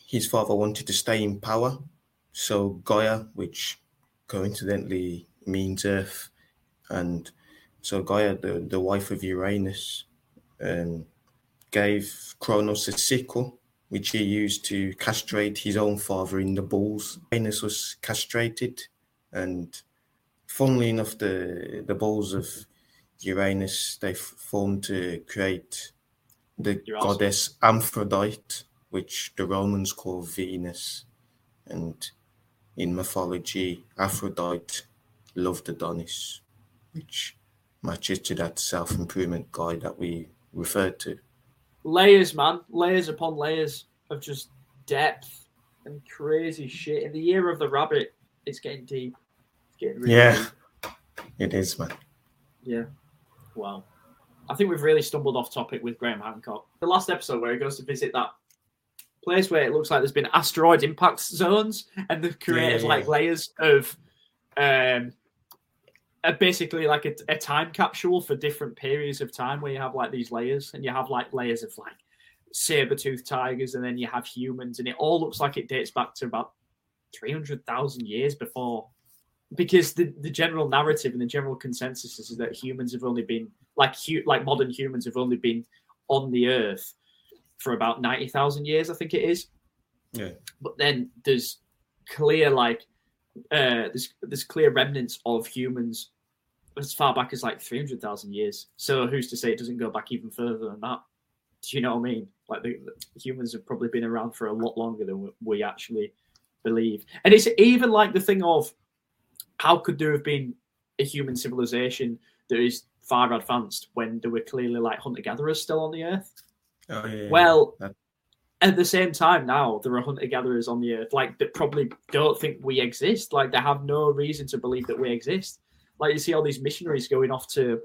his father wanted to stay in power. So Gaia, which coincidentally means Earth, and so Gaia, the, the wife of Uranus, um, gave Kronos a sickle, which he used to castrate his own father in the balls. Uranus was castrated, and funnily enough, the the balls of Uranus they formed to create the You're awesome. goddess Aphrodite, which the Romans call Venus, and in mythology, Aphrodite loved Adonis, which matches to that self improvement guy that we referred to. layers, man, layers upon layers of just depth and crazy shit. In the year of the rabbit, it's getting deep. It's getting really Yeah. deep. It is, man. Yeah. Wow. I think we've really stumbled off topic with Graham Hancock. The last episode where he goes to visit that place where it looks like there's been asteroid impact zones and they've created Yeah. like layers of um uh, basically like a, a time capsule for different periods of time where you have like these layers and you have like layers of like saber-toothed tigers and then you have humans and it all looks like it dates back to about 300,000 years before because the, the general narrative and the general consensus is that humans have only been like hu- like modern humans have only been on the earth for about 90,000 years I think it is. Yeah. but then there's clear like uh there's there's clear remnants of humans as far back as like 300,000 years. So who's to say it doesn't go back even further than that? Do you know what I mean? Like the, the humans have probably been around for a lot longer than we, we actually believe. And it's even like the thing of how could there have been a human civilization that is far advanced when there were clearly like hunter gatherers still on the earth Oh, yeah, yeah, well, that- at the same time, now there are hunter gatherers on the earth, like that probably don't think we exist. Like they have no reason to believe that we exist. Like you see all these missionaries going off to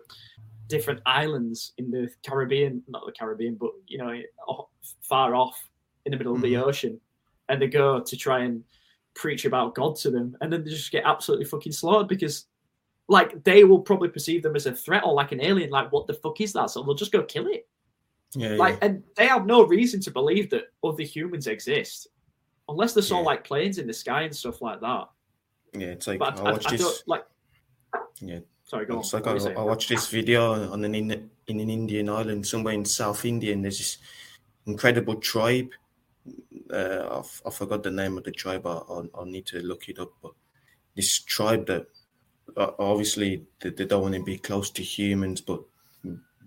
different islands in the Caribbean, not the Caribbean, but you know, far off in the middle of the Mhm. ocean, and they go to try and preach about God to them, and then they just get absolutely fucking slaughtered because. Like they will probably perceive them as a threat or like an alien. Like, what the fuck is that? So they'll just go kill it. yeah, Like, yeah. and they have no reason to believe that other humans exist, unless they saw Yeah. like planes in the sky and stuff like that. yeah. It's like But I, I, I, watched I don't like. Yeah, Sorry, go on. It's like What I? I watched this video on an in, in an Indian island somewhere in South India, and there's this incredible tribe. Uh, I, I forgot the name of the tribe. I, I'll, I'll need to look it up. But this tribe that obviously they, they don't want to be close to humans, but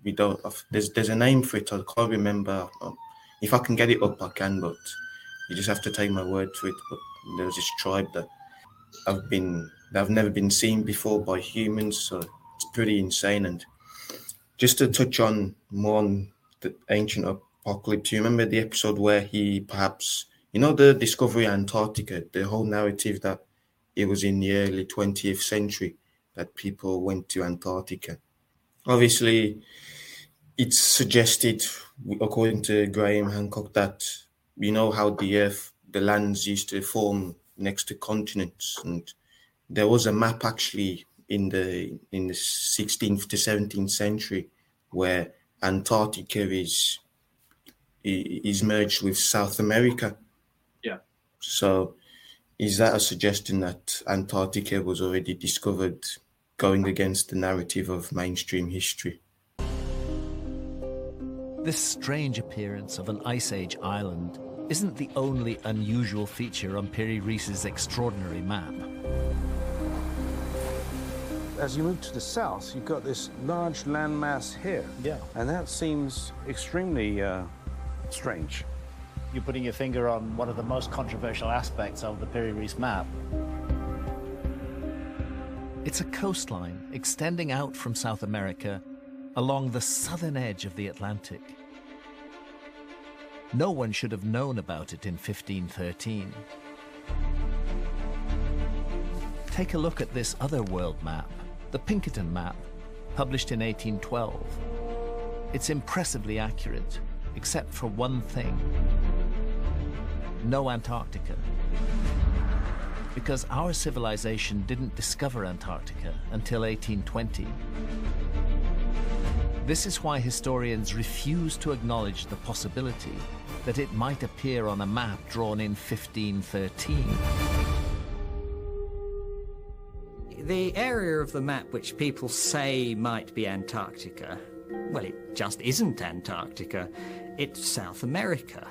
we don't. There's there's a name for it. I can't remember. Um, if I can get it up, I can. But you just have to take my word for it. But there's this tribe that have been that have never been seen before by humans. So it's pretty insane. And just to touch on more on the ancient apocalypse, you remember the episode where he perhaps, you know, the discovery of Antarctica, the whole narrative that it was in the early 20th century that people went to Antarctica. Obviously, it's suggested, according to Graham Hancock, that you know how the earth, the lands used to form next to continents, and there was a map actually in the in the 16th to 17th century where Antarctica is is merged with South America. Yeah. So, is that a suggestion that Antarctica was already discovered, going against the narrative of mainstream history? This strange appearance of an Ice Age island isn't the only unusual feature on Piri Reis's extraordinary map. As you move to the south, you've got this large landmass here. Yeah. And that seems extremely uh, strange. You're putting your finger on one of the most controversial aspects of the Piri Reis map. It's a coastline extending out from South America along the southern edge of the Atlantic. No one should have known about it in 1513. Take a look at this other world map, the Pinkerton map, published in 1812. It's impressively accurate, except for one thing. No Antarctica. Because our civilization didn't discover Antarctica until 1820. This is why historians refuse to acknowledge the possibility that it might appear on a map drawn in 1513. The area of the map which people say might be Antarctica, well, it just isn't Antarctica. It's South America.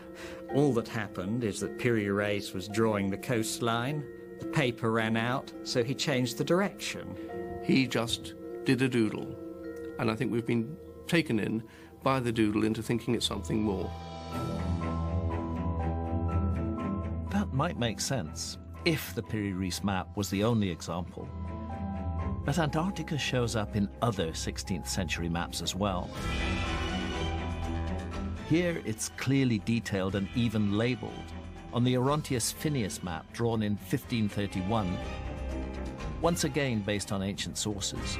All that happened is that Piri Reis was drawing the coastline, the paper ran out, so he changed the direction. He just did a doodle. And I think we've been taken in by the doodle into thinking it's something more. That might make sense if the Piri Reis map was the only example. But Antarctica shows up in other 16th century maps as well. Here it's clearly detailed and even labelled on the Orontius Finaeus map drawn in 1531, once again based on ancient sources,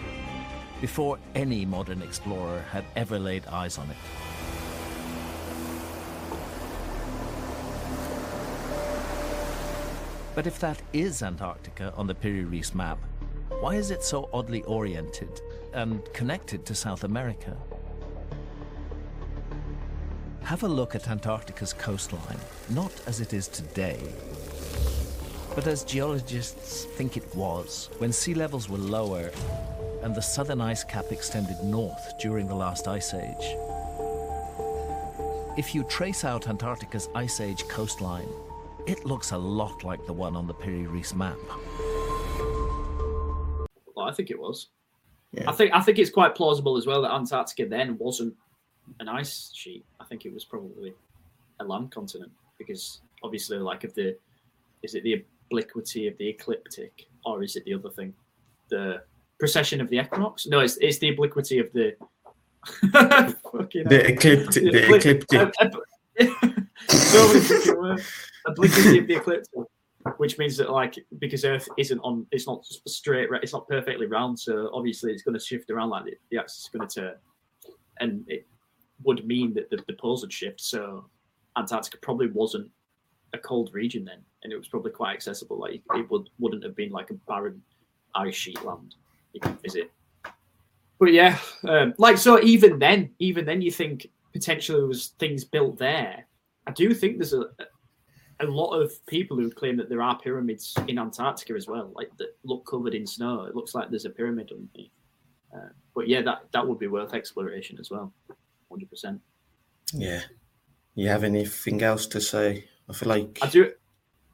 before any modern explorer had ever laid eyes on it. But if that is Antarctica on the Piri Reis map, why is it so oddly oriented and connected to South America? Have a look at Antarctica's coastline, not as it is today, but as geologists think it was when sea levels were lower and the southern ice cap extended north during the last ice age. If you trace out Antarctica's ice age coastline, it looks a lot like the one on the Piri Reis map. Well, I think it was. Yeah. I think I think it's quite plausible as well that Antarctica then wasn't an ice sheet. I think it was probably a land continent because obviously, like, of the is it the obliquity of the ecliptic or is it the other thing, the precession of the equinox? No, it's it's the obliquity of the. The ecliptic. The ecliptic. so many fucking words. obliquity of the ecliptic, which means that like because Earth isn't on, it's not straight. It's not perfectly round, so obviously it's going to shift around like the, the axis is going to turn, and it would mean that the, the poles would shift. So Antarctica probably wasn't a cold region then, and it was probably quite accessible. Like it would wouldn't have been like a barren ice sheet land you can visit. But yeah, um, like so even then, even then you think potentially there was things built there. I do think there's a a lot of people who claim that there are pyramids in Antarctica as well, like that look covered in snow. It looks like there's a pyramid underneath. Uh, but yeah, that that would be worth exploration as well, hundred percent. Yeah. You have anything else to say? I feel like I do.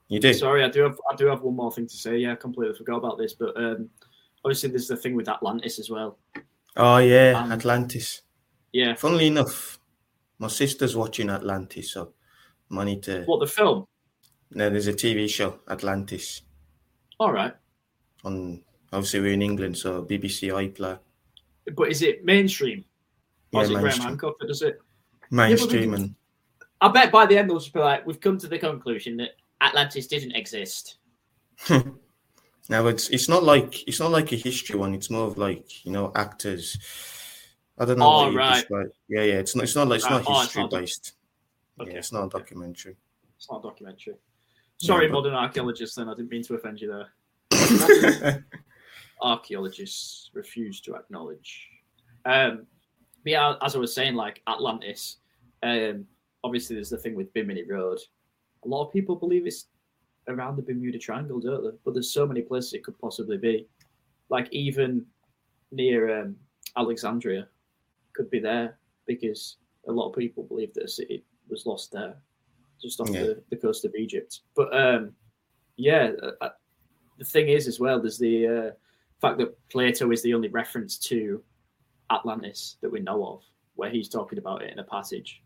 you do. Sorry, I do have I do have one more thing to say. Yeah, I completely forgot about this, but um, obviously there's the thing with Atlantis as well. Oh yeah, Um, Atlantis. Yeah, Funnily enough, my sister's watching Atlantis, so I need to. what the film? No, there's a TV show, Atlantis, All right, on. Obviously, we're in England, so BBC iPlayer, but is it mainstream? Yeah, is it Graham. Hancock that does it? mainstream, and I bet by the end they'll just be like, "We've come to the conclusion that Atlantis didn't exist." now it's it's not like it's not like a history one. It's more of like you know actors. I don't know. Oh, right. describe- Yeah, yeah. It's not. It's not like it's Right. not Oh, it's history not based. Okay. Yeah, it's not a documentary. It's not a documentary. Sorry, but- modern archaeologists. Then I didn't mean to offend you there. Archaeologists refuse to acknowledge. Um, But yeah, as I was saying, like Atlantis, um, obviously there's the thing with Bimini Road. A lot of people believe it's around the Bermuda Triangle, don't they? But there's so many places it could possibly be. Like even near um, Alexandria, could be there because a lot of people believe that a city was lost there, just off Yeah. the, the coast of Egypt. But um, yeah, uh, uh, the thing is as well, there's the uh, fact that Plato is the only reference to Atlantis that we know of, where he's talking about it in a passage,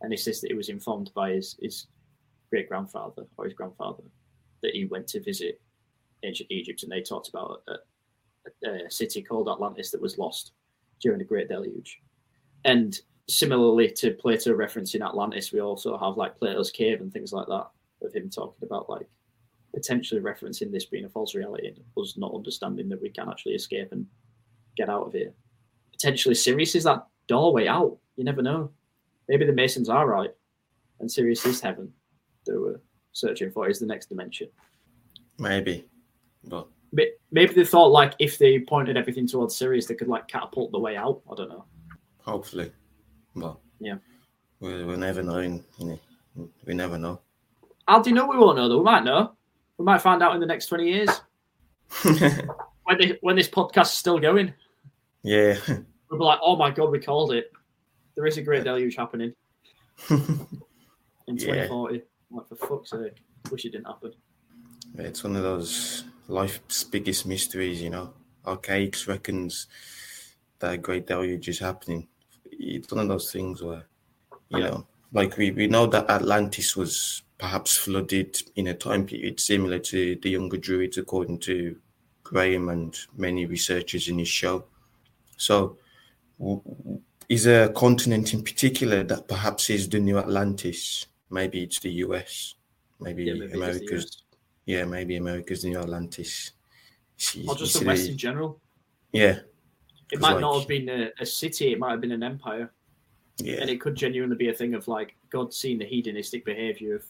and he says that he was informed by his his great grandfather or his grandfather that he went to visit ancient Egypt, and they talked about a, a city called Atlantis that was lost during the Great Deluge. And similarly to Plato referencing Atlantis, we also have like Plato's cave and things like that of him talking about like potentially referencing this being a false reality and us not understanding that we can actually escape and get out of here. Potentially Sirius is that doorway out. You never know. Maybe the Masons are right and Sirius is heaven that we're searching for is the next dimension. Maybe, but Maybe they thought like if they pointed everything towards Sirius, they could like catapult the way out. I don't know. hopefully, but Yeah. we we'll never know. In, you know, we never know. How do you know we won't know though? We might know. We might find out in the next twenty years when they, when this podcast is still going. Yeah, We'll be like, oh my god, we called it. There is a great deluge happening in Yeah. 2040. Like for fuck's sake, wish it didn't happen. it's one of those life's biggest mysteries. You know, Archaix reckons that a great deluge is happening. It's one of those things where, you know, like we, we know that Atlantis was perhaps flooded in a time period similar to the Younger Dryas, according to Graham and many researchers in his show. So, is a continent in particular that perhaps is the new Atlantis? Maybe it's the US. Maybe, Yeah, maybe the America's. Yeah, maybe America's the new Atlantis. See- Or just the the- West in general. Yeah, It might not have been a, a city, it might have been an empire. yeah. And it could genuinely be a thing of like God seeing the hedonistic behavior of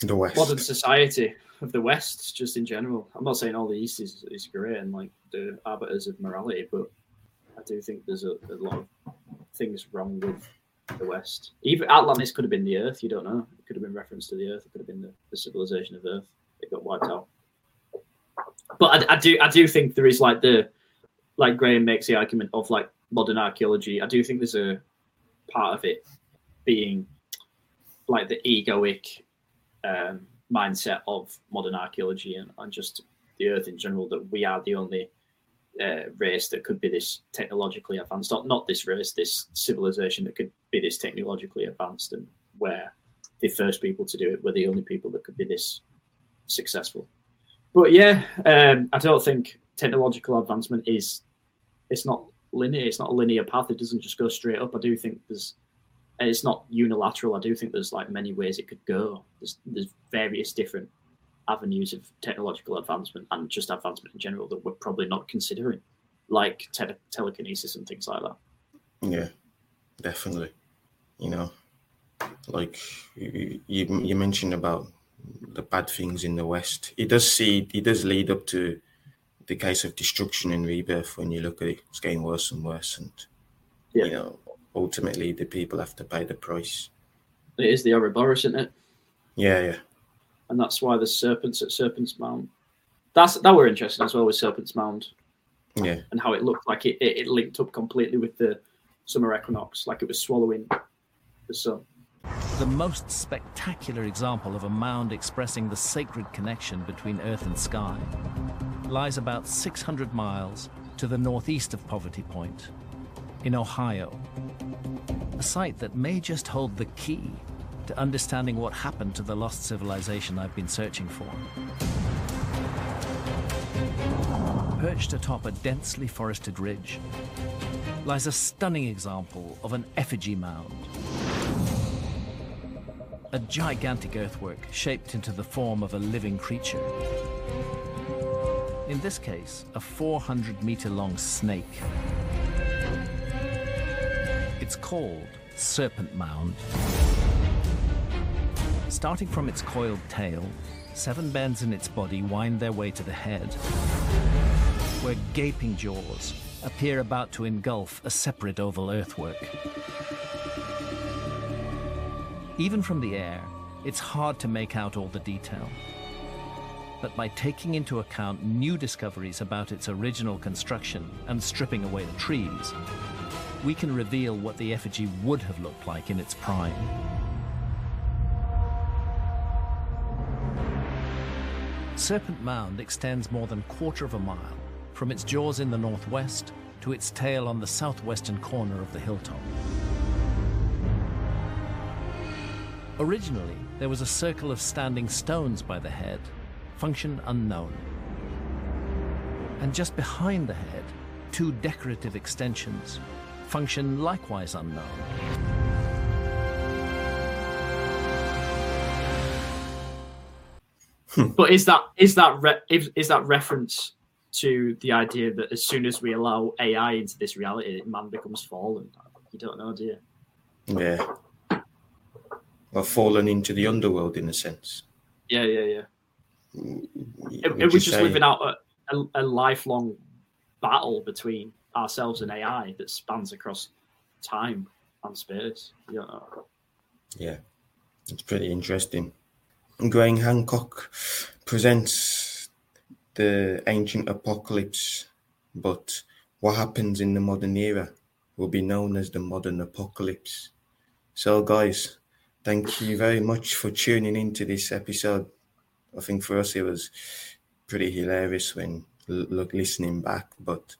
The West. modern society of the West, just in general. I'm not saying all the East is, is great and like the arbiters of morality, but do think there's a, a lot of things wrong with the West. Even Atlantis could have been the Earth. You don't know. It could have been reference to the Earth. It could have been the, the civilization of Earth. It got wiped out. But I, I do, I do think there is like the, like Graham makes the argument of like modern archaeology. I do think there's a part of it being like the egoic um, mindset of modern archaeology and, and just the Earth in general that we are the only uh, race that could be this technologically advanced. Not not this race, this civilization that could be this technologically advanced, and where the first people to do it were the only people that could be this successful. But yeah, um, I don't think technological advancement is it's not linear. It's not a linear path. It doesn't just go straight up. I do think there's it's not unilateral. I do think there's like many ways it could go. There's, there's various different avenues of technological advancement and just advancement in general that we're probably not considering, like tele- telekinesis and things like that. Yeah, definitely. You know, like you, you you mentioned about the bad things in the West. It does see it does lead up to the case of destruction and rebirth when you look at it. It's getting worse and worse, and you know, ultimately the people have to pay the price. It is the Ouroboros, isn't it? Yeah, yeah, And that's why there's serpents at Serpent's Mound. That's that were interesting as well with Serpent's Mound yeah. and how it looked like it, it, it linked up completely with the summer equinox, like it was swallowing the sun. The most spectacular example of a mound expressing the sacred connection between earth and sky lies about 600 miles to the northeast of Poverty Point, in Ohio. A site that may just hold the key to understanding what happened to the lost civilization I've been searching for. Perched atop a densely forested ridge lies a stunning example of an effigy mound. A gigantic earthwork shaped into the form of a living creature. In this case, a 400 meter long snake. It's called Serpent Mound. Starting from its coiled tail, seven bends in its body wind their way to the head, where gaping jaws appear about to engulf a separate oval earthwork. Even from the air, it's hard to make out all the detail. But by taking into account new discoveries about its original construction and stripping away the trees, we can reveal what the effigy would have looked like in its prime. Serpent Mound extends more than quarter of a mile from its jaws in the northwest to its tail on the southwestern corner of the hilltop. Originally, there was a circle of standing stones by the head, function unknown. And just behind the head, two decorative extensions, function likewise unknown. but is that is that re- is, is that reference to the idea that as soon as we allow AI into this reality, man becomes fallen? You don't know, do you? Yeah. Or fallen into the underworld in a sense. Yeah, yeah, yeah. Mm, it, Would it you was just say- living out a, a, a lifelong battle between ourselves and AI that spans across time and space. Know. Yeah, it's pretty interesting. Graham Hancock presents the ancient apocalypse, but what happens in the modern era will be known as the modern apocalypse. So, guys, thank you very much for tuning into this episode. I think for us it was pretty hilarious when listening back, but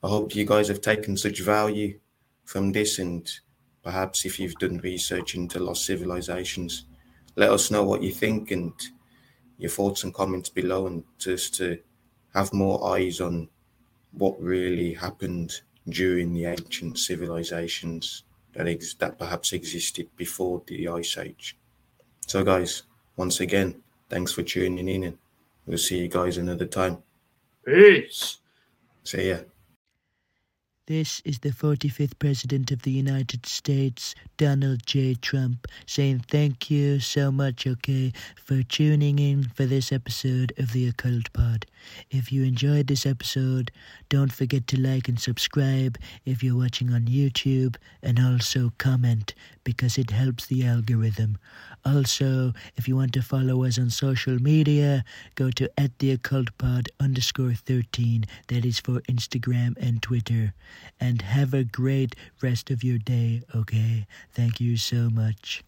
I hope you guys have taken such value from this and perhaps if you've done research into lost civilizations, let us know what you think and your thoughts and comments below and just to have more eyes on what really happened during the ancient civilizations that ex- that perhaps existed before the ice age. So guys, once again, thanks for tuning in and we'll see you guys another time. Peace. See ya. This is the 45th President of the United States, Donald J. Trump, saying thank you so much, okay, for tuning in for this episode of the Occult Pod. If you enjoyed this episode, don't forget to like and subscribe if you're watching on YouTube, and also comment because it helps the algorithm. Also, if you want to follow us on social media, go to at the occult pod underscore 13. That is for Instagram and Twitter. And have a great rest of your day, okay? Thank you so much.